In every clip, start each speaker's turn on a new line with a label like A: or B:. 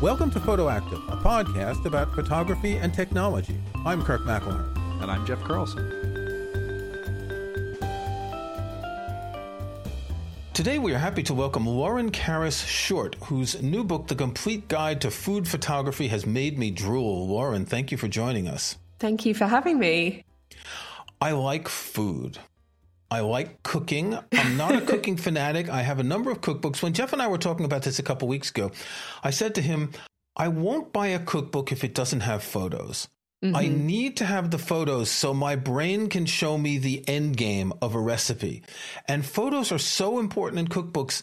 A: Welcome to Photoactive, a podcast about photography and technology. I'm Kirk McElhearn.
B: And I'm Jeff Carlson.
A: Today, we are happy to welcome Lauren Caris Short, whose new book, The Complete Guide to Food Photography, has made me drool. Lauren, thank you for joining us.
C: Thank you for having me.
A: I like food. I like cooking. I'm not a cooking fanatic. I have a number of cookbooks. When Jeff and I were talking about this a couple weeks ago, I said to him, I won't buy a cookbook if it doesn't have photos. Mm-hmm. I need to have the photos so my brain can show me the end game of a recipe. And photos are so important in cookbooks.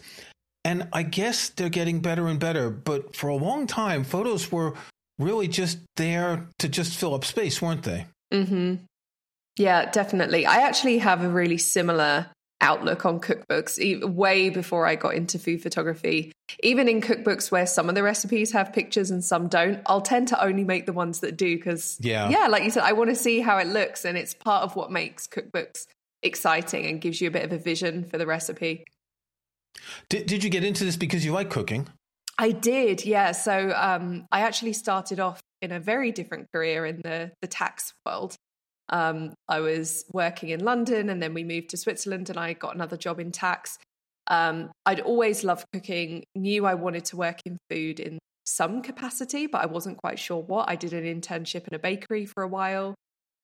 A: And I guess they're getting better and better. But for a long time, photos were really just there to just fill up space, weren't they?
C: Mm-hmm. Yeah, definitely. I actually have a really similar outlook on cookbooks way before I got into food photography. Even in cookbooks where some of the recipes have pictures and some don't, I'll tend to only make the ones that do because yeah, yeah, like you said, I want to see how it looks, and it's part of what makes cookbooks exciting and gives you a bit of a vision for the recipe.
A: Did Did you get into this because you like cooking?
C: I did, yeah. So um, I actually started off in a very different career in the the tax world. Um, I was working in London and then we moved to Switzerland and I got another job in tax. Um, I'd always loved cooking, knew I wanted to work in food in some capacity, but I wasn't quite sure what. I did an internship in a bakery for a while,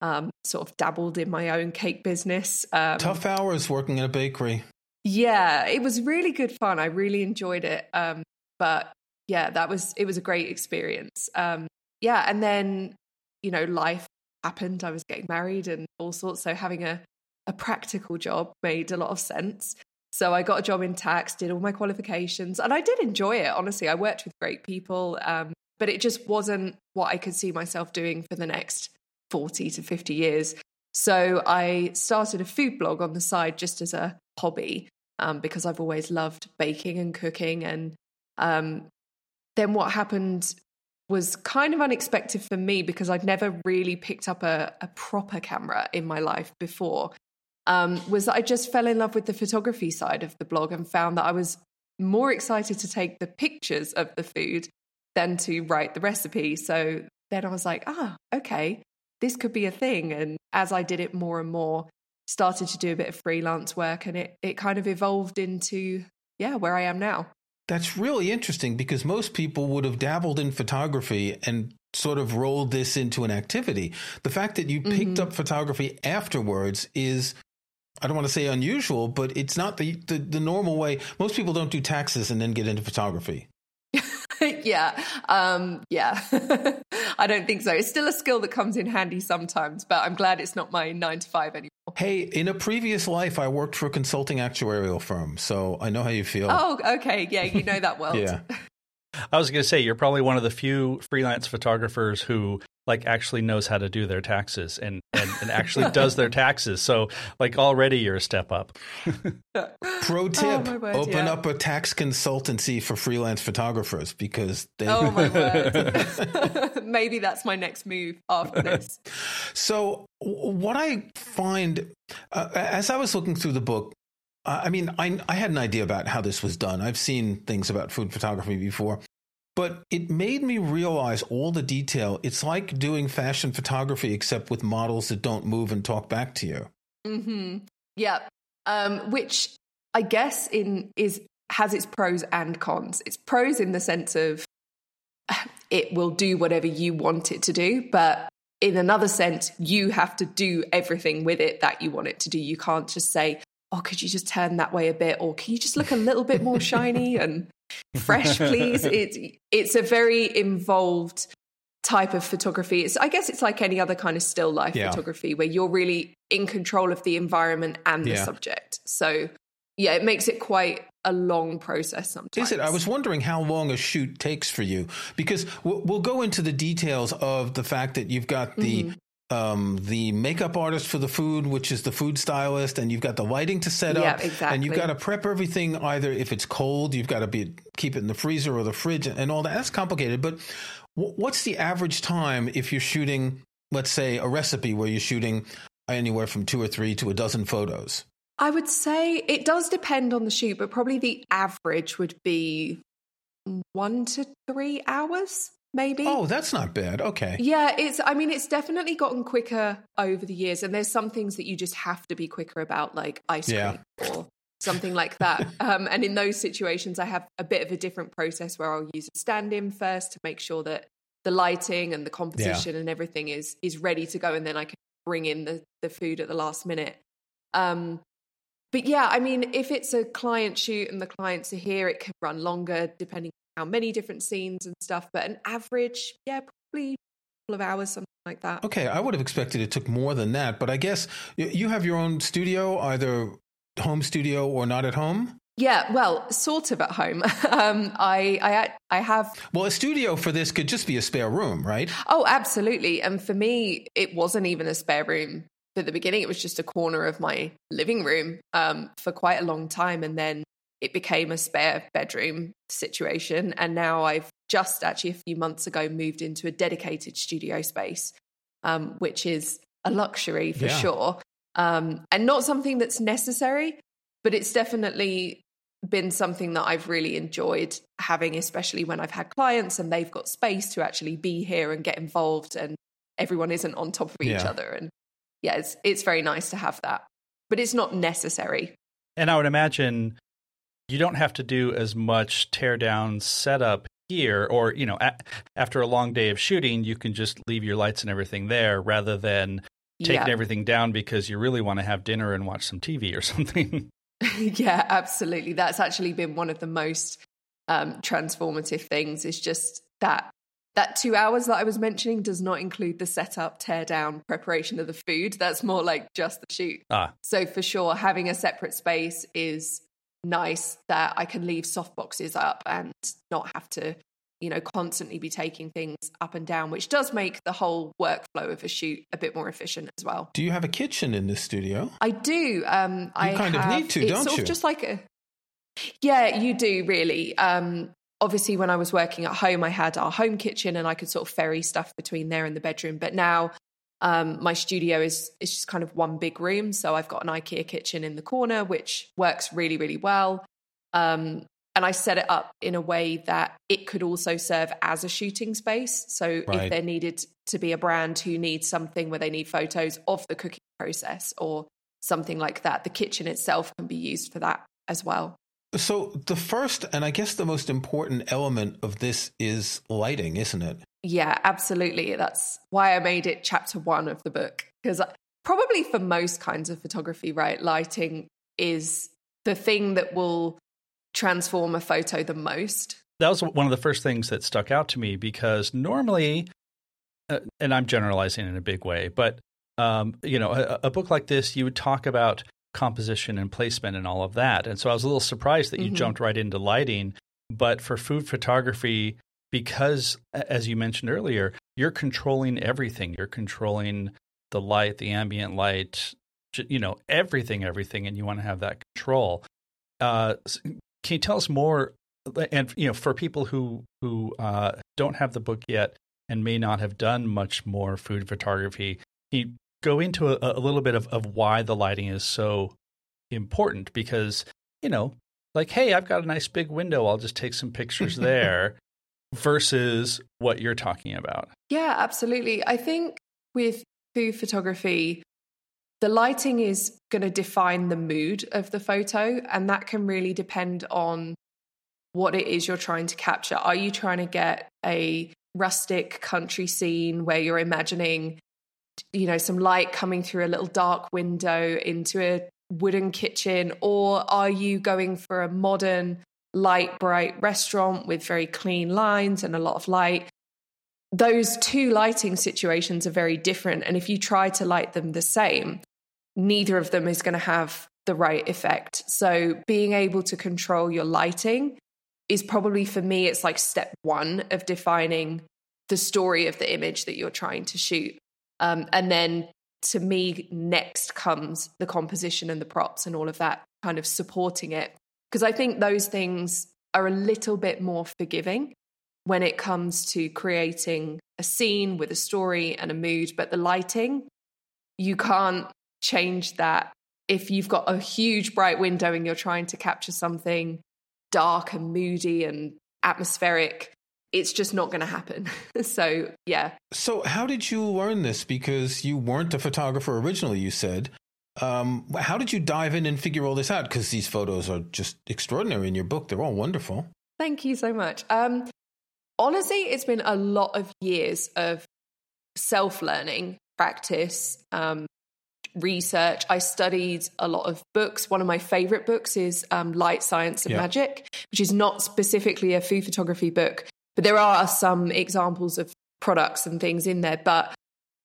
C: um, sort of dabbled in my own cake business.
A: Um, Tough hours working in a bakery.
C: Yeah, it was really good fun. I really enjoyed it. Um, but yeah, that was, it was a great experience. Um, yeah. And then, you know, life happened. I was getting married and all sorts. So having a, a practical job made a lot of sense. So I got a job in tax, did all my qualifications, and I did enjoy it. Honestly, I worked with great people, um, but it just wasn't what I could see myself doing for the next 40 to 50 years. So I started a food blog on the side just as a hobby um, because I've always loved baking and cooking. And um, then what happened was kind of unexpected for me because I'd never really picked up a, a proper camera in my life before. Um, was that I just fell in love with the photography side of the blog and found that I was more excited to take the pictures of the food than to write the recipe. So then I was like, ah, okay, this could be a thing. And as I did it more and more, started to do a bit of freelance work and it, it kind of evolved into, yeah, where I am now.
A: That's really interesting because most people would have dabbled in photography and sort of rolled this into an activity. The fact that you picked mm-hmm. up photography afterwards is I don't want to say unusual, but it's not the, the, the normal way. Most people don't do taxes and then get into photography.
C: yeah. Um, yeah. I don't think so. It's still a skill that comes in handy sometimes, but I'm glad it's not my nine to five anymore.
A: Hey, in a previous life, I worked for a consulting actuarial firm, so I know how you feel.
C: Oh, okay. Yeah, you know that well.
A: yeah.
B: I was going to say, you're probably one of the few freelance photographers who like actually knows how to do their taxes and, and, and actually does their taxes. So like already you're a step up.
A: Pro oh, tip, oh, word, open yeah. up a tax consultancy for freelance photographers because they
C: Oh my word. Maybe that's my next move after this.
A: So what I find uh, as I was looking through the book I mean, I, I had an idea about how this was done. I've seen things about food photography before, but it made me realize all the detail. It's like doing fashion photography, except with models that don't move and talk back to you.
C: Mm-hmm. Yeah. Um, which I guess in is has its pros and cons. It's pros in the sense of it will do whatever you want it to do, but in another sense, you have to do everything with it that you want it to do. You can't just say, "Oh, could you just turn that way a bit?" or "Can you just look a little bit more shiny?" and fresh, please. it's it's a very involved type of photography. It's I guess it's like any other kind of still life yeah. photography where you're really in control of the environment and the yeah. subject. So yeah, it makes it quite a long process sometimes.
A: Is it? I was wondering how long a shoot takes for you because we'll, we'll go into the details of the fact that you've got the mm-hmm um, the makeup artist for the food, which is the food stylist, and you've got the lighting to set
C: up, exactly.
A: and you've got to prep everything. Either if it's cold, you've got to be keep it in the freezer or the fridge, and all that. That's complicated. But w- what's the average time if you're shooting, let's say, a recipe where you're shooting anywhere from two or three to a dozen photos?
C: I would say it does depend on the shoot, but probably the average would be one to three hours, maybe.
A: Oh, that's not bad. Okay.
C: Yeah, it's, I mean, it's definitely gotten quicker over the years. And there's some things that you just have to be quicker about, like ice cream
A: Yeah.
C: or something like that. um, and in those situations, I have a bit of a different process where I'll use a stand in first to make sure that the lighting and the composition and everything is is ready to go and then I can bring in the the food at the last minute. Um but yeah, I mean if it's a client shoot and the clients are here it can run longer depending how many different scenes and stuff, but an average, yeah, probably a couple of hours something like that.
A: Okay, I would have expected it took more than that, but I guess you have your own studio, either home studio or not at home.
C: Yeah, well, sort of at home. um I I I have
A: Well, a studio for this could just be a spare room, right?
C: Oh, absolutely. And for me, it wasn't even a spare room at the beginning. It was just a corner of my living room um, for quite a long time. And then it became a spare bedroom situation. And now I've just actually a few months ago moved into a dedicated studio space, um, which is a luxury for
A: Yeah.
C: sure. Um, and not something that's necessary, but it's definitely been something that I've really enjoyed having, especially when I've had clients and they've got space to actually be here and get involved, and everyone isn't on top of each
A: Yeah.
C: other. And yeah, it's it's very nice to have that, but it's not necessary.
B: And I would imagine you don't have to do as much tear down setup here, or you know, a- after a long day of shooting, you can just leave your lights and everything there rather than taking
C: yeah,
B: everything down because you really want to have dinner and watch some TV or something.
C: yeah, absolutely. That's actually been one of the most um, transformative things. Is just that that two hours that I was mentioning does not include the setup, tear down, preparation of the food. That's more like just the shoot.
B: ah,
C: So for sure, having a separate space is nice that I can leave soft boxes up and not have to, you know, constantly be taking things up and down, which does make the whole workflow of a shoot a bit more efficient as well.
A: Do you have a kitchen in this studio?
C: I do. Um, I
A: kind of need to,
C: it's
A: don't
C: sort
A: you?
C: Of just like a. Yeah, you do really. Um, obviously, when I was working at home, I had our home kitchen, and I could sort of ferry stuff between there and the bedroom. But now, um, my studio is is just kind of one big room, so I've got an IKEA kitchen in the corner, which works really, really well. Um, and I set it up in a way that it could also serve as a shooting space. So
A: Right.
C: if there needed to be a brand who needs something where they need photos of the cooking process or something like that, the kitchen itself can be used for that as well.
A: So the first and I guess the most important element of this is lighting, isn't it?
C: Yeah, absolutely. That's why I made it chapter one of the book. Because probably for most kinds of photography, right, lighting is the thing that will transform a photo the most.
B: that was one of the first things that stuck out to me because normally, uh, and I'm generalizing in a big way, but um, you know, a, a book like this, you would talk about composition and placement and all of that, and so I was a little surprised that you
C: Mhm.
B: jumped right into lighting. But for food photography, because as you mentioned earlier, you're controlling everything. You're controlling the light, the ambient light, you know, everything, everything, and you want to have that control. Uh, can you tell us more and you know for people who who uh, don't have the book yet and may not have done much more food photography you go into a, a little bit of, of why the lighting is so important because you know like hey i've got a nice big window i'll just take some pictures there versus what you're talking about
C: Yeah, absolutely. I think with food photography, the lighting is going to define the mood of the photo, and that can really depend on what it is you're trying to capture. Are you trying to get a rustic country scene where you're imagining, you know, some light coming through a little dark window into a wooden kitchen, or are you going for a modern, light, bright restaurant with very clean lines and a lot of light? those two lighting situations are very different. And if you try to light them the same, neither of them is going to have the right effect. So being able to control your lighting is probably for me, it's like step one of defining the story of the image that you're trying to shoot. Um, and then to me, next comes the composition and the props and all of that kind of supporting it. Because I think those things are a little bit more forgiving when it comes to creating a scene with a story and a mood. But the lighting, you can't change that. If you've got a huge bright window and you're trying to capture something dark and moody and atmospheric. It's just not going to happen. so, yeah.
A: So, how did you learn this? Because you weren't a photographer originally, you said. Um, how did you dive in and figure all this out? Because these photos are just extraordinary in your book. They're all wonderful.
C: Thank you so much. Um, honestly, it's been a lot of years of self learning, practice, um, research. I studied a lot of books. One of my favorite books is um, Light, Science, and yeah. Magic, which is not specifically a food photography book, but there are some examples of products and things in there. But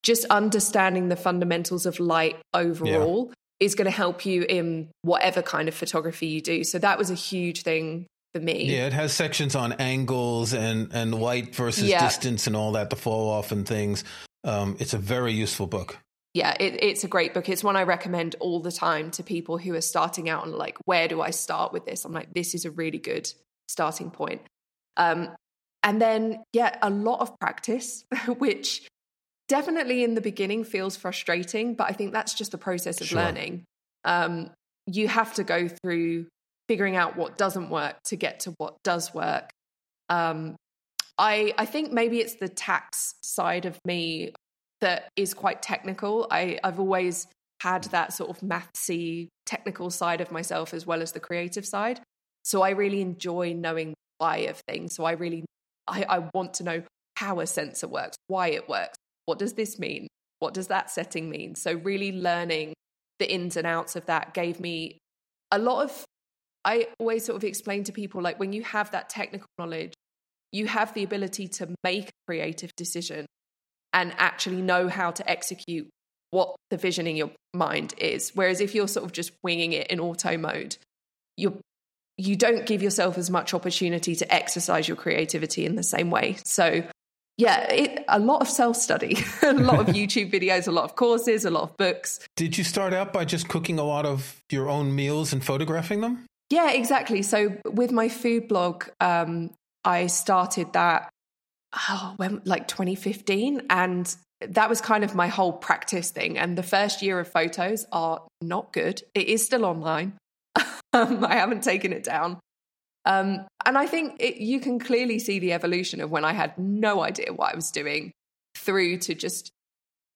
C: just understanding the fundamentals of light overall yeah. is going to help you in whatever kind of photography you do. So that was a huge thing for me.
A: Yeah, it has sections on angles and and light versus yeah. distance and all that, the fall off and things. Um, it's a very useful book
C: yeah, it, it's a great book. It's one I recommend all the time to people who are starting out and like, where do I start with this? I'm like, this is a really good starting point. Um, and then, yeah, a lot of practice, which definitely in the beginning feels frustrating, but I think that's just the process of sure. learning. Um, you have to go through figuring out what doesn't work to get to what does work. Um, I I think maybe it's the tax side of me that is quite technical. I, I've always had that sort of mathsy technical side of myself as well as the creative side. So I really enjoy knowing why of things. So I really I, I want to know how a sensor works, why it works. What does this mean? What does that setting mean? So really learning the ins and outs of that gave me a lot of I always sort of explain to people like when you have that technical knowledge, you have the ability to make a creative decision and actually know how to execute what the vision in your mind is. Whereas if you're sort of just winging it in auto mode, you you don't give yourself as much opportunity to exercise your creativity in the same way. So yeah, it, a lot of self study, a lot of YouTube videos, a lot of courses, a lot of books.
A: Did you start out by just cooking a lot of your own meals and photographing them?
C: Yeah, exactly. So with my food blog, um, I started that oh, when like 2015. And that was kind of my whole practice thing. And the first year of photos are not good. It is still online. um, I haven't taken it down. Um, and I think it, you can clearly see the evolution of when I had no idea what I was doing through to just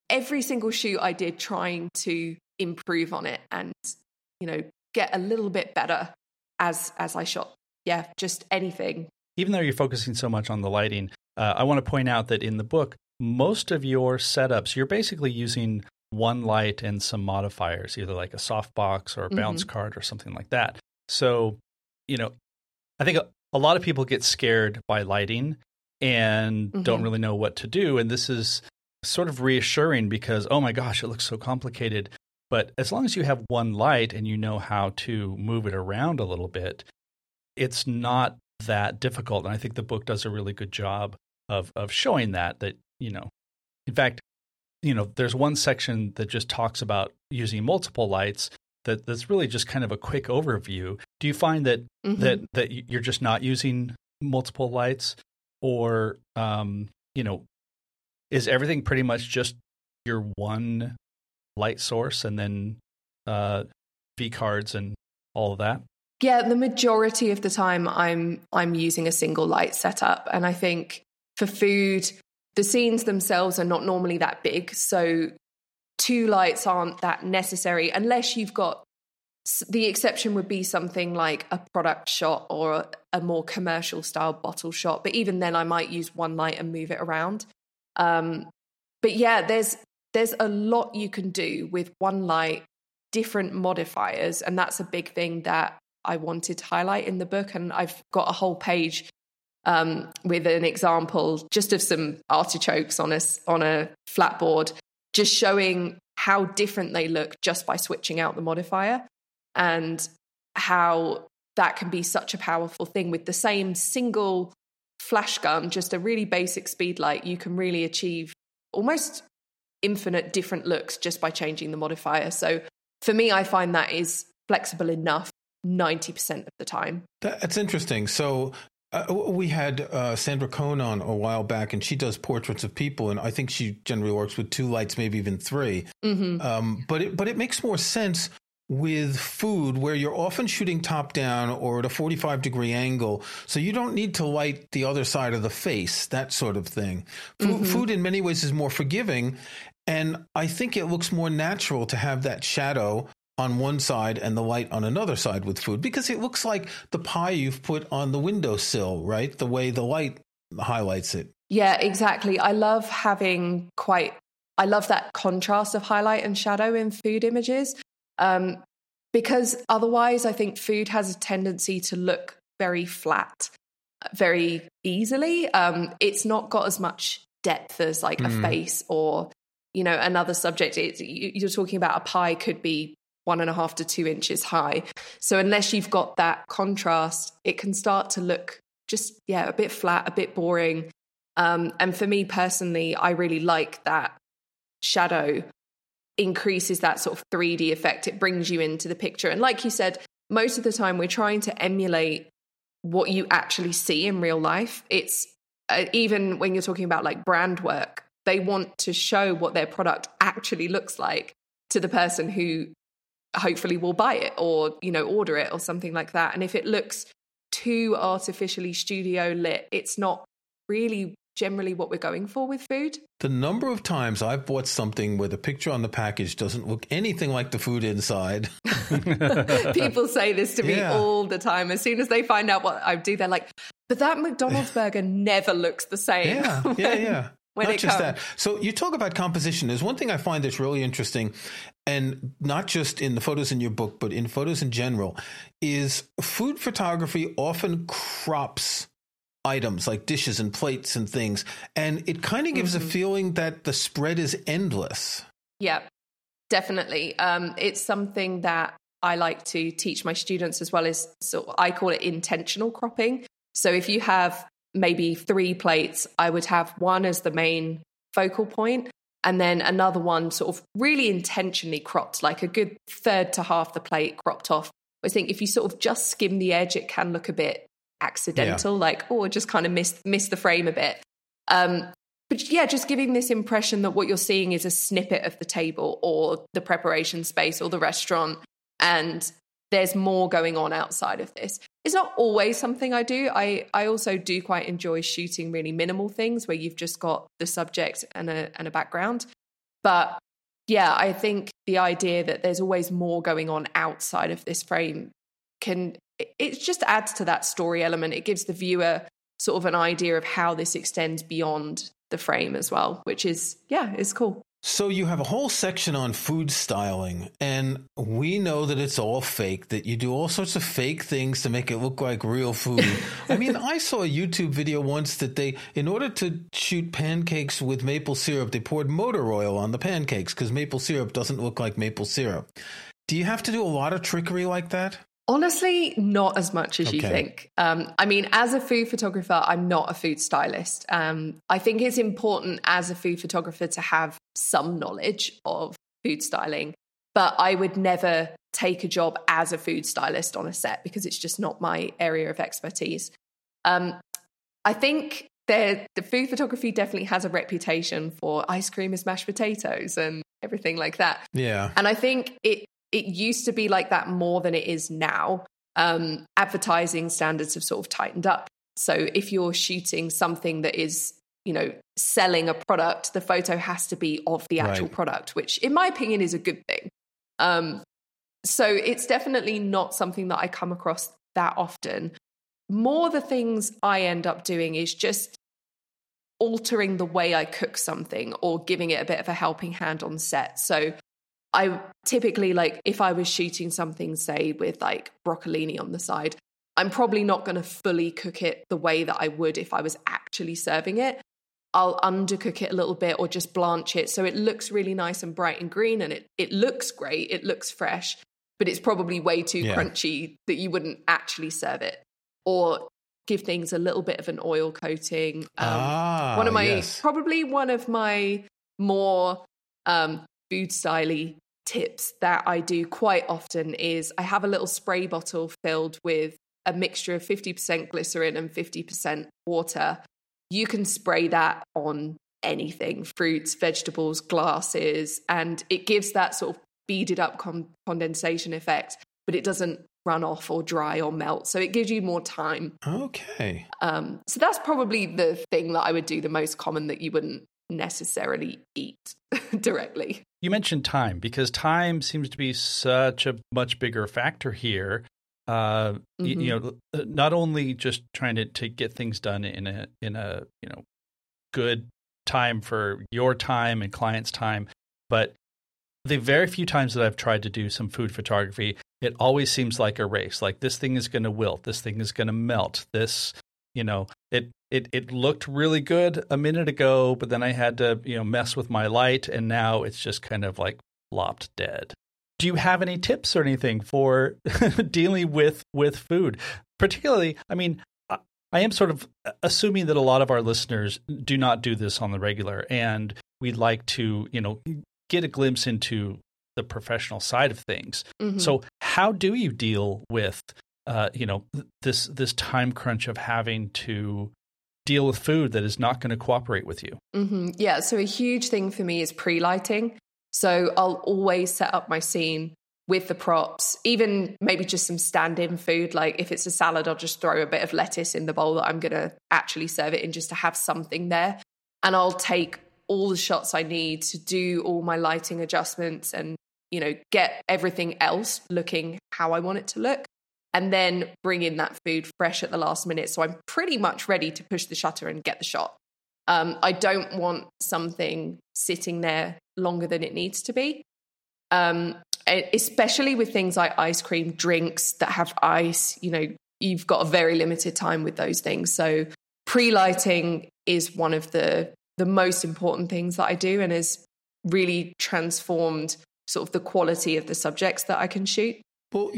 C: every single shoot I did trying to improve on it and, you know, get a little bit better as as I shot. Yeah, just anything.
B: Even though you're focusing so much on the lighting, uh, I want to point out that in the book, most of your setups, you're basically using one light and some modifiers, either like a softbox or a bounce mm-hmm. card or something like that. So, you know, I think a, a lot of people get scared by lighting and mm-hmm. don't really know what to do. And this is sort of reassuring because, oh my gosh, it looks so complicated. But as long as you have one light and you know how to move it around a little bit, it's not that difficult. And I think the book does a really good job of of showing that that you know, in fact, you know, there's one section that just talks about using multiple lights. That that's really just kind of a quick overview. Do you find that mm-hmm. that that you're just not using multiple lights, or um, you know, is everything pretty much just your one light source and then uh, V cards and all of that?
C: Yeah, the majority of the time I'm I'm using a single light setup and I think for food the scenes themselves are not normally that big so two lights aren't that necessary unless you've got the exception would be something like a product shot or a more commercial style bottle shot but even then I might use one light and move it around um, but yeah there's there's a lot you can do with one light different modifiers and that's a big thing that I wanted to highlight in the book. And I've got a whole page um, with an example just of some artichokes on a, on a flat board, just showing how different they look just by switching out the modifier and how that can be such a powerful thing with the same single flash gun, just a really basic speed light, you can really achieve almost infinite different looks just by changing the modifier. So for me, I find that is flexible enough 90% of the time.
A: That's interesting. So uh, we had uh, Sandra Coan on a while back, and she does portraits of people, and I think she generally works with two lights, maybe even 3 mm-hmm. um, but it, but it makes more sense with food where you're often shooting top down or at a 45 degree angle. So you don't need to light the other side of the face, that sort of thing. Food, mm-hmm. food in many ways is more forgiving. And I think it looks more natural to have that shadow on one side and the light on another side with food because it looks like the pie you've put on the windowsill, right? The way the light highlights it.
C: Yeah, exactly. I love having quite, I love that contrast of highlight and shadow in food images. Um, because otherwise, I think food has a tendency to look very flat very easily. Um, it's not got as much depth as like mm. a face or you know another subject. It's, you're talking about a pie could be one and a half to two inches high. So unless you've got that contrast, it can start to look just yeah a bit flat, a bit boring. Um, and for me personally, I really like that shadow increases that sort of 3D effect. It brings you into the picture. And like you said, most of the time we're trying to emulate what you actually see in real life. It's uh, even when you're talking about like brand work, they want to show what their product actually looks like to the person who hopefully will buy it or you know order it or something like that and if it looks too artificially studio lit it's not really generally what we're going for with food.
A: The number of times I've bought something where the picture on the package doesn't look anything like the food inside.
C: People say this to me yeah. all the time. As soon as they find out what I do, they're like, but that McDonald's burger never looks the same.
A: Yeah, when, yeah, yeah. When not just comes. that. So you talk about composition. There's one thing I find that's really interesting, and not just in the photos in your book, but in photos in general, is food photography often crops items like dishes and plates and things. And it kind of gives mm-hmm. a feeling that the spread is endless.
C: Yeah, definitely. Um, it's something that I like to teach my students as well as so I call it intentional cropping. So if you have maybe three plates, I would have one as the main focal point and then another one sort of really intentionally cropped, like a good third to half the plate cropped off. I think if you sort of just skim the edge, it can look a bit accidental, yeah. like, oh, I just kind of missed missed the frame a bit. Um, but yeah, just giving this impression that what you're seeing is a snippet of the table or the preparation space or the restaurant, and there's more going on outside of this. It's not always something I do. I I also do quite enjoy shooting really minimal things where you've just got the subject and a and a background. But yeah, I think the idea that there's always more going on outside of this frame can it just adds to that story element. It gives the viewer sort of an idea of how this extends beyond the frame as well, which is, yeah, it's cool.
A: So you have a whole section on food styling, and we know that it's all fake, that you do all sorts of fake things to make it look like real food. I mean, I saw a YouTube video once that they, in order to shoot pancakes with maple syrup, they poured motor oil on the pancakes because maple syrup doesn't look like maple syrup. Do you have to do a lot of trickery like that?
C: Honestly, not as much as okay. you think. Um, I mean, as a food photographer, I'm not a food stylist. Um, I think it's important as a food photographer to have some knowledge of food styling, but I would never take a job as a food stylist on a set because it's just not my area of expertise. Um, I think the food photography definitely has a reputation for ice cream is mashed potatoes and everything like that.
A: Yeah.
C: And I think it it used to be like that more than it is now. Um, advertising standards have sort of tightened up. So if you're shooting something that is, you know, selling a product, the photo has to be of the actual right. product, which in my opinion is a good thing. Um, so it's definitely not something that I come across that often. More the things I end up doing is just altering the way I cook something or giving it a bit of a helping hand on set. So I typically like if I was shooting something, say with like broccolini on the side, I'm probably not going to fully cook it the way that I would if I was actually serving it. I'll undercook it a little bit or just blanch it so it looks really nice and bright and green and it it looks great, it looks fresh, but it's probably way too yeah. crunchy that you wouldn't actually serve it. Or give things a little bit of an oil coating. Um, ah, one of my yes. probably one of my more um, food styly tips that I do quite often is I have a little spray bottle filled with a mixture of 50% glycerin and 50% water. You can spray that on anything fruits, vegetables, glasses, and it gives that sort of beaded up con- condensation effect, but it doesn't run off or dry or melt. So it gives you more time.
A: Okay.
C: Um, so that's probably the thing that I would do the most common that you wouldn't necessarily eat directly.
B: You mentioned time because time seems to be such a much bigger factor here. Uh, mm-hmm. you, you, know, uh, not only just trying to, to get things done in a in a you know good time for your time and clients' time, but the very few times that I've tried to do some food photography, it always seems like a race. Like this thing is going to wilt, this thing is going to melt. This, you know, it it it looked really good a minute ago, but then I had to you know mess with my light, and now it's just kind of like flopped dead. Do you have any tips or anything for dealing with with food? Particularly, I mean, I am sort of assuming that a lot of our listeners do not do this on the regular, and we'd like to, you know, get a glimpse into the professional side of things. Mm-hmm. So, how do you deal with, uh, you know, this this time crunch of having to deal with food that is not going to cooperate with you?
C: Mm-hmm. Yeah. So, a huge thing for me is pre lighting. So, I'll always set up my scene with the props, even maybe just some stand in food. Like if it's a salad, I'll just throw a bit of lettuce in the bowl that I'm going to actually serve it in just to have something there. And I'll take all the shots I need to do all my lighting adjustments and, you know, get everything else looking how I want it to look. And then bring in that food fresh at the last minute. So I'm pretty much ready to push the shutter and get the shot. Um, I don't want something sitting there longer than it needs to be. Um, especially with things like ice cream, drinks that have ice, you know, you've got a very limited time with those things. So pre-lighting is one of the the most important things that I do and has really transformed sort of the quality of the subjects that I can shoot. Well,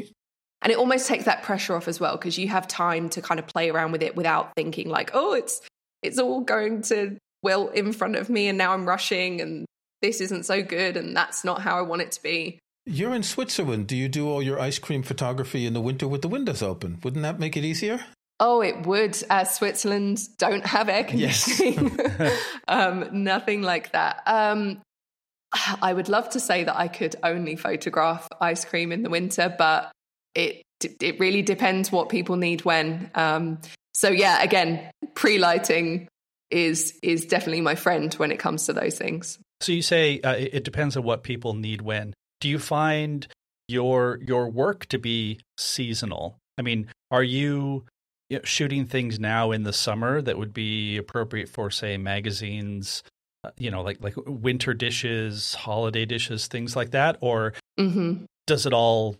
C: and it almost takes that pressure off as well because you have time to kind of play around with it without thinking like, oh, it's it's all going to wilt in front of me and now I'm rushing and this isn't so good and that's not how I want it to be.
A: You're in Switzerland. Do you do all your ice cream photography in the winter with the windows open? Wouldn't that make it easier?
C: Oh, it would, as Switzerland don't have air conditioning. Yes. um, nothing like that. Um, I would love to say that I could only photograph ice cream in the winter, but it it really depends what people need when. Um, so yeah, again, pre-lighting is is definitely my friend when it comes to those things.
B: So you say uh, it depends on what people need when do you find your your work to be seasonal? I mean, are you, you shooting things now in the summer that would be appropriate for, say, magazines? Uh, you know, like like winter dishes, holiday dishes, things like that, or mm-hmm. does it all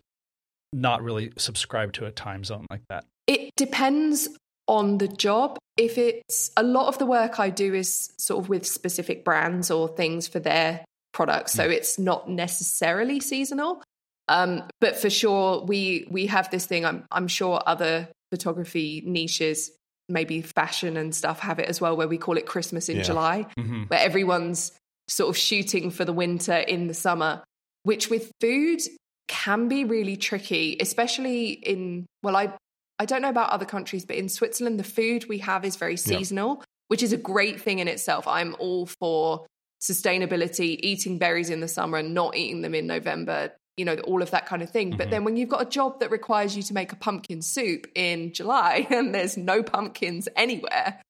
B: not really subscribe to a time zone like that?
C: It depends on the job. If it's a lot of the work I do is sort of with specific brands or things for their products. So it's not necessarily seasonal. Um, but for sure, we we have this thing. I'm I'm sure other photography niches, maybe fashion and stuff, have it as well, where we call it Christmas in yeah. July, mm-hmm. where everyone's sort of shooting for the winter in the summer. Which with food can be really tricky, especially in well, I I don't know about other countries, but in Switzerland, the food we have is very seasonal, yeah. which is a great thing in itself. I'm all for sustainability, eating berries in the summer and not eating them in November, you know, all of that kind of thing. Mm-hmm. But then when you've got a job that requires you to make a pumpkin soup in July and there's no pumpkins anywhere,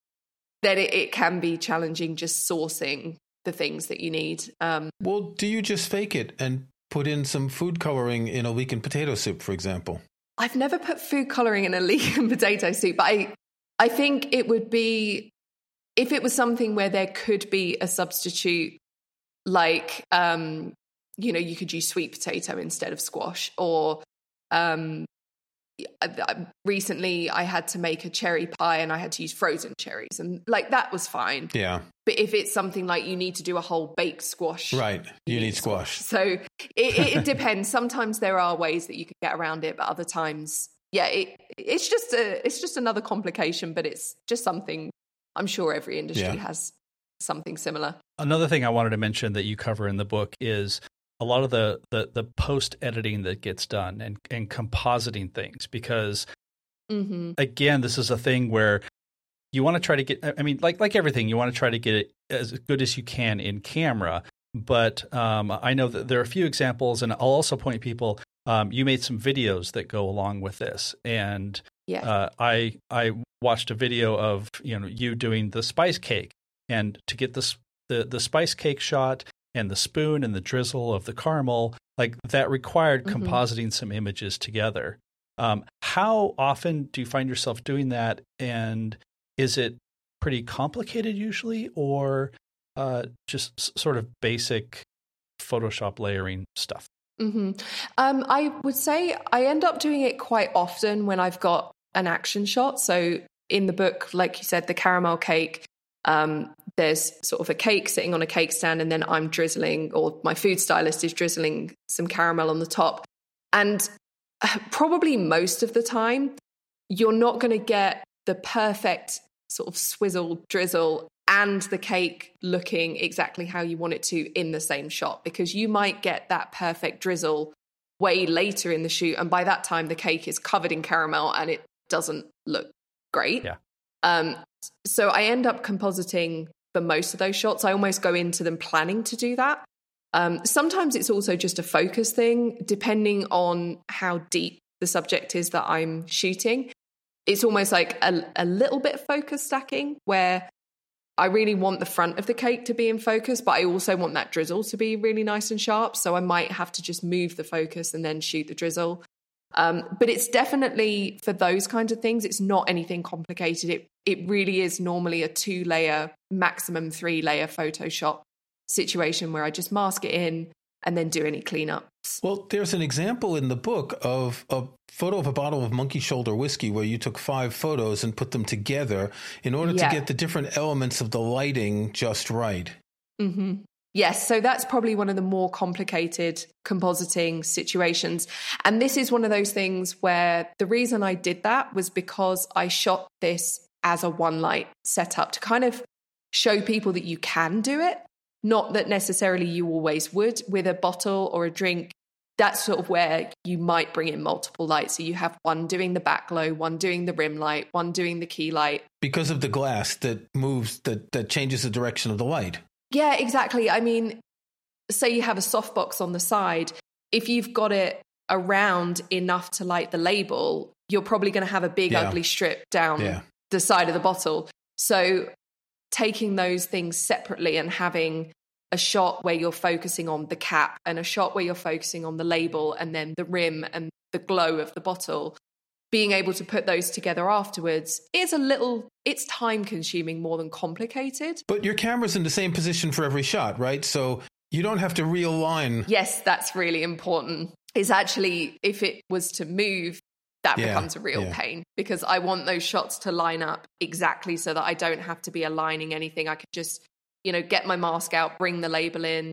C: then it, it can be challenging just sourcing the things that you need. Um,
A: well, do you just fake it and put in some food coloring in a leek and potato soup, for example?
C: I've never put food coloring in a leek and potato soup, but I, I think it would be if it was something where there could be a substitute, like, um, you know, you could use sweet potato instead of squash, or um, recently I had to make a cherry pie and I had to use frozen cherries, and like that was fine.
A: Yeah.
C: But if it's something like you need to do a whole baked squash,
A: right? You, you need squash.
C: squash. So it, it, it depends. Sometimes there are ways that you can get around it, but other times, yeah, it, it's just a it's just another complication. But it's just something I'm sure every industry yeah. has something similar.
B: Another thing I wanted to mention that you cover in the book is a lot of the the, the post editing that gets done and and compositing things because mm-hmm. again, this is a thing where you want to try to get. I mean, like like everything, you want to try to get it as good as you can in camera. but um, I know that there are a few examples, and I'll also point people. Um, you made some videos that go along with this, and
C: Yeah.
B: uh, I I watched a video of you know you doing the spice cake, and to get this the the spice cake shot and the spoon and the drizzle of the caramel, like that required
C: Mhm.
B: compositing some images together. Um, how often do you find yourself doing that, and is it pretty complicated usually, or uh, just sort of basic Photoshop layering stuff?
C: hmm Um, I would say I end up doing it quite often when I've got an action shot. So in the book, like you said, the caramel cake, um, there's sort of a cake sitting on a cake stand, and then I'm drizzling, or my food stylist is drizzling some caramel on the top. And uh, probably most of the time, you're not going to get the perfect sort of swizzle drizzle and the cake looking exactly how you want it to in the same shot because you might get that perfect drizzle way later in the shoot and by that time the cake is covered in caramel and it doesn't look great
B: Yeah.
C: um, so i end up compositing for most of those shots i almost go into them planning to do that um, sometimes it's also just a focus thing depending on how deep the subject is that i'm shooting it's almost like a, a little bit of focus stacking where I really want the front of the cake to be in focus, but I also want that drizzle to be really nice and sharp. So I might have to just move the focus and then shoot the drizzle. Um, but it's definitely for those kinds of things, it's not anything complicated. It it really is normally a two layer, maximum three layer Photoshop situation where I just mask it in and then do any cleanups.
A: Well, there's an example in the book of a photo of a bottle of monkey shoulder whiskey where you took five photos and put them together in order
C: Yeah.
A: to get the different elements of the lighting just right.
C: hmm Yes, so that's probably one of the more complicated compositing situations. And this is one of those things where the reason I did that was because I shot this as a one light setup to kind of show people that you can do it, not that necessarily you always would with a bottle or a drink. That's sort of where you might bring in multiple lights. So you have one doing the back glow, one doing the rim light, one doing the key light,
A: Because of the glass that moves, that, that changes the direction of the light.
C: Yeah, exactly. I mean, say you have a softbox on the side, if you've got it around enough to light the label, you're probably going to have a big
A: Yeah.
C: ugly strip down
A: Yeah.
C: The side of the bottle. So taking those things separately and having a shot where you're focusing on the cap and a shot where you're focusing on the label and then the rim and the glow of the bottle being able to put those together afterwards is a little it's time consuming more than complicated
A: But your camera's in the same position for every shot, right? So you don't have to realign.
C: Yes, that's really important. Is actually if it was to move, that
A: Yeah,
C: becomes a real
A: yeah.
C: pain because I want those shots to line up exactly so that I don't have to be aligning anything. I could just, you know, get my mask out, bring the label in,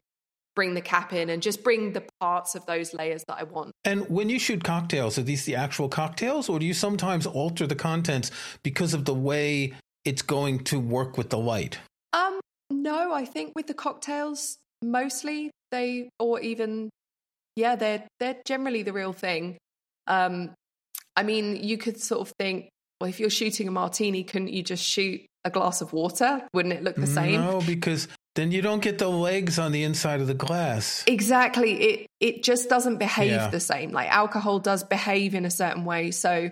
C: bring the cap in, and just bring the parts of those layers that I want.
A: And when you shoot cocktails, are these the actual cocktails, or do you sometimes alter the contents because of the way it's going to work with the light?
C: Um, no, I think with the cocktails, mostly they, or even, yeah, they're they're generally the real thing. Um, I mean, you could sort of think, well, if you're shooting a martini, couldn't you just shoot a glass of water? Wouldn't it look the same?
A: No, because then you don't get the legs on the inside of the glass.
C: Exactly. It it just doesn't behave
A: Yeah.
C: the same. Like alcohol does behave in a certain way. So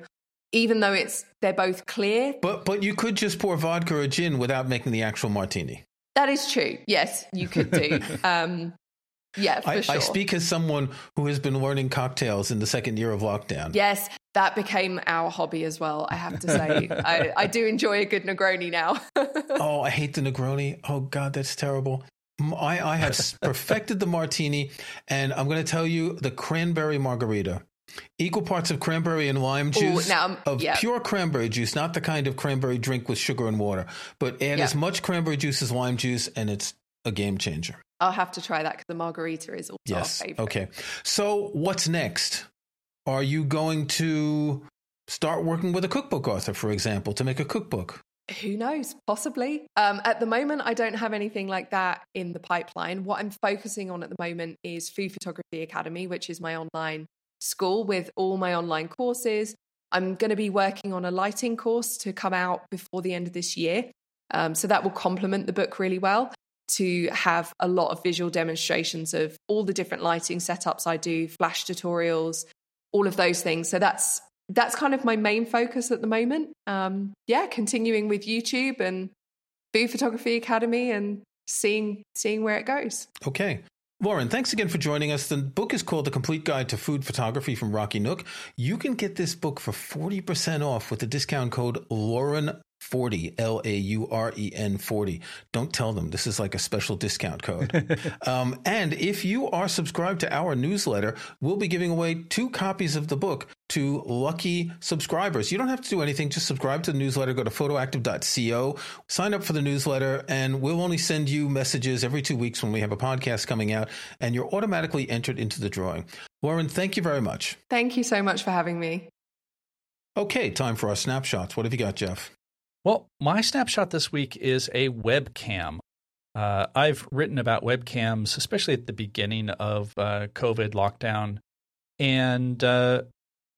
C: even though it's they're both clear,
A: But but you could just pour vodka or gin without making the actual martini.
C: that is true. Yes, you could do. um, yeah, for
A: I,
C: sure.
A: I speak as someone who has been learning cocktails in the second year of lockdown.
C: Yes, that became our hobby as well. I have to say, I, I do enjoy a good Negroni now.
A: Oh, I hate the Negroni. Oh God, that's terrible. I, I have perfected the martini, and I'm going to tell you the cranberry margarita. Equal parts of cranberry and lime juice
C: now, um,
A: of
C: yeah.
A: pure cranberry juice, not the kind of cranberry drink with sugar and water, but add
C: Yeah.
A: as much cranberry juice as lime juice, and it's a game changer.
C: I'll have to try that because the margarita is also
A: Yes.
C: our favorite.
A: Okay. So, what's next? Are you going to start working with a cookbook author, for example, to make a cookbook?
C: Who knows? Possibly. Um, at the moment, I don't have anything like that in the pipeline. What I'm focusing on at the moment is Food Photography Academy, which is my online school with all my online courses. I'm going to be working on a lighting course to come out before the end of this year. Um, so that will complement the book really well. to have a lot of visual demonstrations of all the different lighting setups I do, flash tutorials, all of those things. So that's that's kind of my main focus at the moment. Um, yeah, continuing with YouTube and Food Photography Academy and seeing seeing where it goes.
A: Okay. Lauren, thanks again for joining us. The book is called The Complete Guide to Food Photography from Rocky Nook. You can get this book for 40% off with the discount code Lauren 40 L A U R E N 40. Don't tell them this is like a special discount code. um, and if you are subscribed to our newsletter, we'll be giving away two copies of the book to lucky subscribers. You don't have to do anything, just subscribe to the newsletter, go to photoactive.co, sign up for the newsletter, and we'll only send you messages every two weeks when we have a podcast coming out, and you're automatically entered into the drawing. Lauren, thank you very much.
C: Thank you so much for having me.
A: Okay, time for our snapshots. What have you got, Jeff?
B: Well, my snapshot this week is a webcam. Uh, I've written about webcams, especially at the beginning of uh, COVID lockdown, and uh,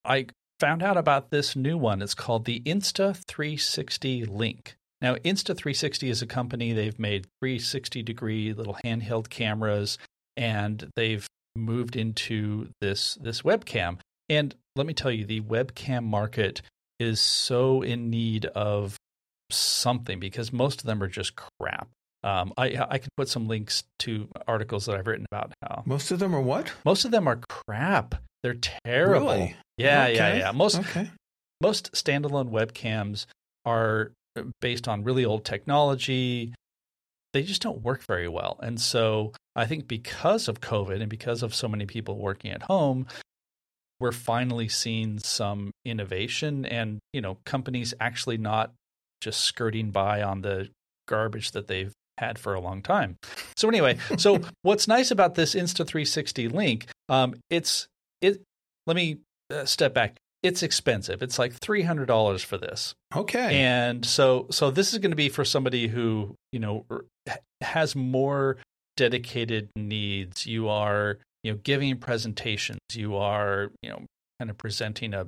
B: I found out about this new one. It's called the Insta360 Link. Now, Insta360 is a company. They've made 360 degree little handheld cameras, and they've moved into this this webcam. And let me tell you, the webcam market is so in need of something because most of them are just crap. Um, I I can put some links to articles that I've written about how
A: most of them are what?
B: Most of them are crap. They're terrible.
A: Really?
B: Yeah,
A: okay.
B: yeah, yeah. Most
A: okay.
B: most standalone webcams are based on really old technology. They just don't work very well. And so I think because of COVID and because of so many people working at home, we're finally seeing some innovation and, you know, companies actually not just skirting by on the garbage that they've had for a long time. So anyway, so what's nice about this Insta360 link, um, it's it. Let me uh, step back. It's expensive. It's like three hundred dollars for this.
A: Okay.
B: And so so this is going to be for somebody who you know has more dedicated needs. You are you know giving presentations. You are you know kind of presenting a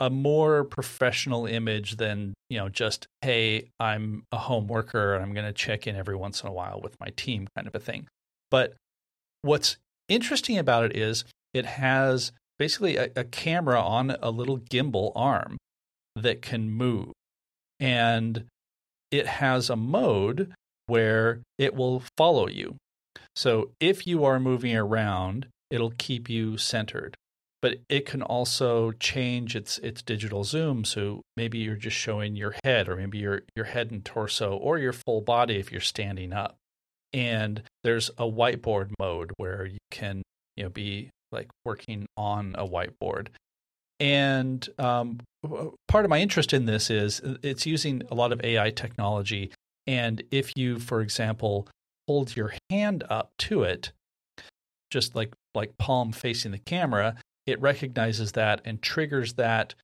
B: a more professional image than you know just hey i'm a home worker and i'm going to check in every once in a while with my team kind of a thing. But what's interesting about it is it has basically a, a camera on a little gimbal arm that can move. And it has a mode where it will follow you. So if you are moving around it'll keep you centered but it can also change its its digital zoom. So maybe you're just showing your head or maybe your your head and torso or your full body if you're standing up. And there's a whiteboard mode where you can you know be like working on a whiteboard. And um, part of my interest in this is it's using a lot of ai technology. And if you for example hold your hand up to it just like like palm facing the camera it recognizes that and triggers that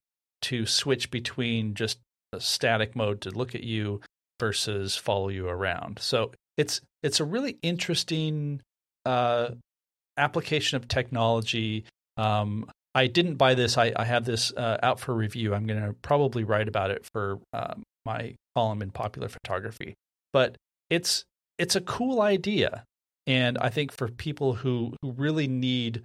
B: to switch between just a static mode to look at you versus follow you around. So it's it's a really interesting uh, application of technology. Um, I didn't buy this. I, I have this uh, out for review. I'm going to probably write about it for uh, my column in Popular Photography. But it's it's a cool idea, and I think for people who who really need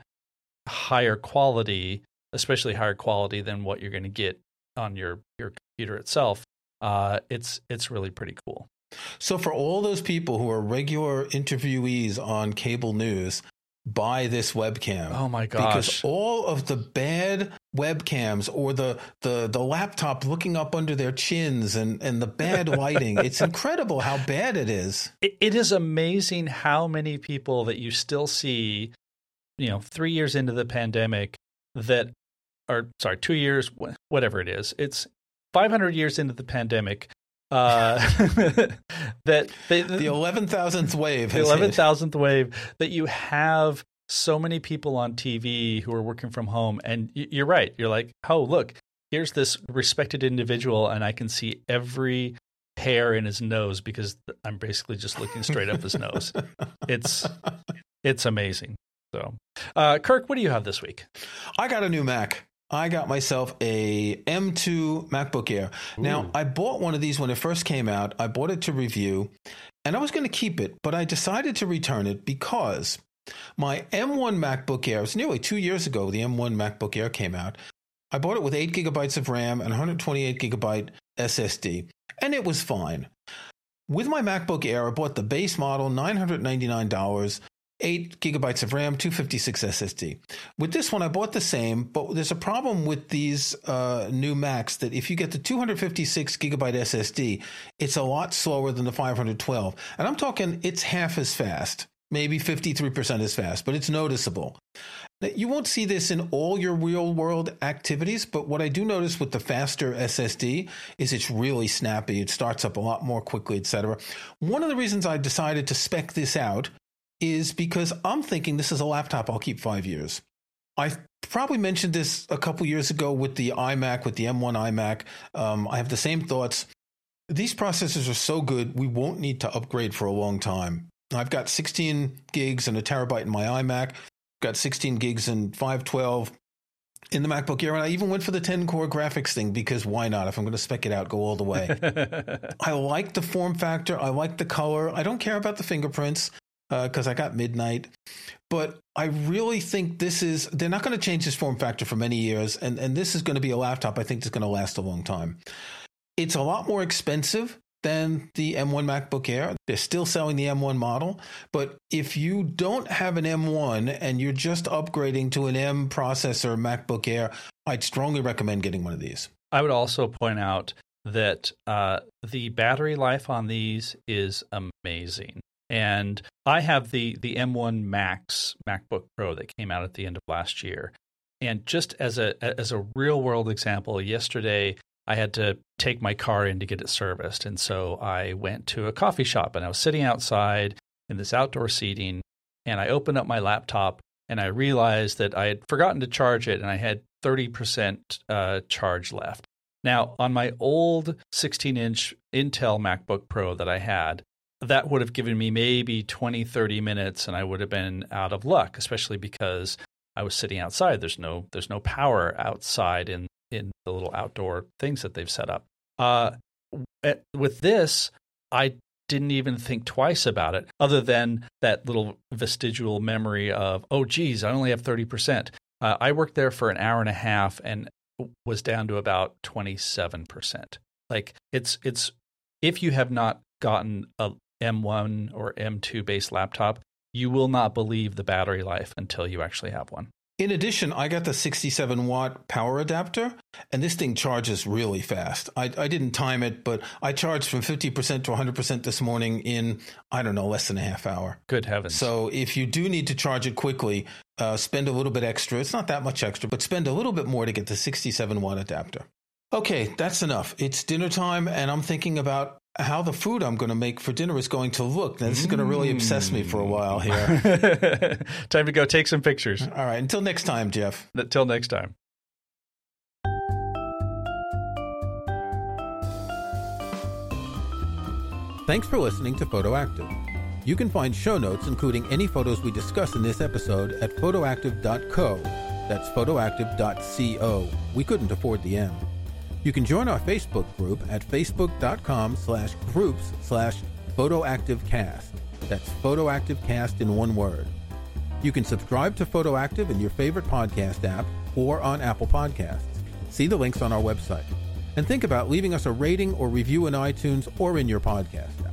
B: higher quality, especially higher quality than what you're going to get on your your computer itself, uh, it's it's really pretty cool.
A: So for all those people who are regular interviewees on cable news, buy this webcam.
B: Oh my gosh.
A: Because all of the bad webcams or the the the laptop looking up under their chins and and the bad lighting, it's incredible how bad it is.
B: It, it is amazing how many people that you still see you know, three years into the pandemic that or sorry, two years, whatever it is. It's 500 years into the pandemic uh, that they,
A: the 11,000th wave,
B: the 11,000th wave that you have so many people on TV who are working from home. And you're right. You're like, oh, look, here's this respected individual, and I can see every hair in his nose because I'm basically just looking straight up his nose. It's it's amazing. So, uh, Kirk, what do you have this week?
A: I got a new Mac. I got myself a M2 MacBook Air. Now, I bought one of these when it first came out. I bought it to review, and I was going to keep it, but I decided to return it because my M1 MacBook Air, it was nearly two years ago, the M1 MacBook Air came out. I bought it with 8 gigabytes of RAM and 128 gigabyte SSD, and it was fine. With my MacBook Air, I bought the base model, $999, 8 gigabytes of RAM, 256 SSD. With this one, I bought the same, but there's a problem with these uh, new Macs that if you get the 256 gigabyte SSD, it's a lot slower than the 512. And I'm talking, it's half as fast, maybe 53% as fast, but it's noticeable. You won't see this in all your real world activities, but what I do notice with the faster SSD is it's really snappy. It starts up a lot more quickly, etc. One of the reasons I decided to spec this out is because I'm thinking this is a laptop I'll keep five years. I probably mentioned this a couple years ago with the iMac, with the M1 iMac. Um, I have the same thoughts. These processors are so good, we won't need to upgrade for a long time. I've got 16 gigs and a terabyte in my iMac, got 16 gigs and 512 in the MacBook Air, and I even went for the 10 core graphics thing because why not? If I'm going to spec it out, go all the way. I like the form factor. I like the color. I don't care about the fingerprints because uh, I got midnight. But I really think this is, they're not going to change this form factor for many years. And, and this is going to be a laptop I think that's going to last a long time. It's a lot more expensive than the M1 MacBook Air. They're still selling the M1 model. But if you don't have an M1 and you're just upgrading to an M processor MacBook Air, I'd strongly recommend getting one of these.
B: I would also point out that uh, the battery life on these is amazing. And I have the the M1 Max MacBook Pro that came out at the end of last year. And just as a as a real world example, yesterday I had to take my car in to get it serviced. And so I went to a coffee shop and I was sitting outside in this outdoor seating and I opened up my laptop and I realized that I had forgotten to charge it and I had 30% uh, charge left. Now, on my old 16 inch Intel MacBook Pro that I had, that would have given me maybe 20, 30 minutes and I would have been out of luck, especially because I was sitting outside. There's no there's no power outside in in the little outdoor things that they've set up. Uh, with this, I didn't even think twice about it, other than that little vestigial memory of, oh, geez, I only have 30%. Uh, I worked there for an hour and a half and was down to about 27%. Like it's, it's, if you have not gotten a M1 or M2 based laptop, you will not believe the battery life until you actually have one.
A: In addition, I got the 67 watt power adapter, and this thing charges really fast. I, I, didn't time it, but I charged from 50% to 100% this morning in, I don't know, less than a half hour.
B: Good heavens.
A: So if you do need to charge it quickly, uh, spend a little bit extra. It's not that much extra, but spend a little bit more to get the 67 watt adapter. Okay, that's enough. It's dinner time, and I'm thinking about how the food I'm going to make for dinner is going to look. Now, this is going to really obsess me for a while
B: here. time to go take some pictures.
A: All right. Until next time, Jeff.
B: Until next time.
A: Thanks for listening to Photoactive. You can find show notes, including any photos we discuss in this episode, at photoactive.co. That's photoactive.co. We couldn't afford the M. You can join our Facebook group at facebook.com slash groups slash photoactivecast. That's photoactivecast in one word. You can subscribe to Photoactive in your favorite podcast app or on Apple Podcasts. See the links on our website. And think about leaving us a rating or review in iTunes or in your podcast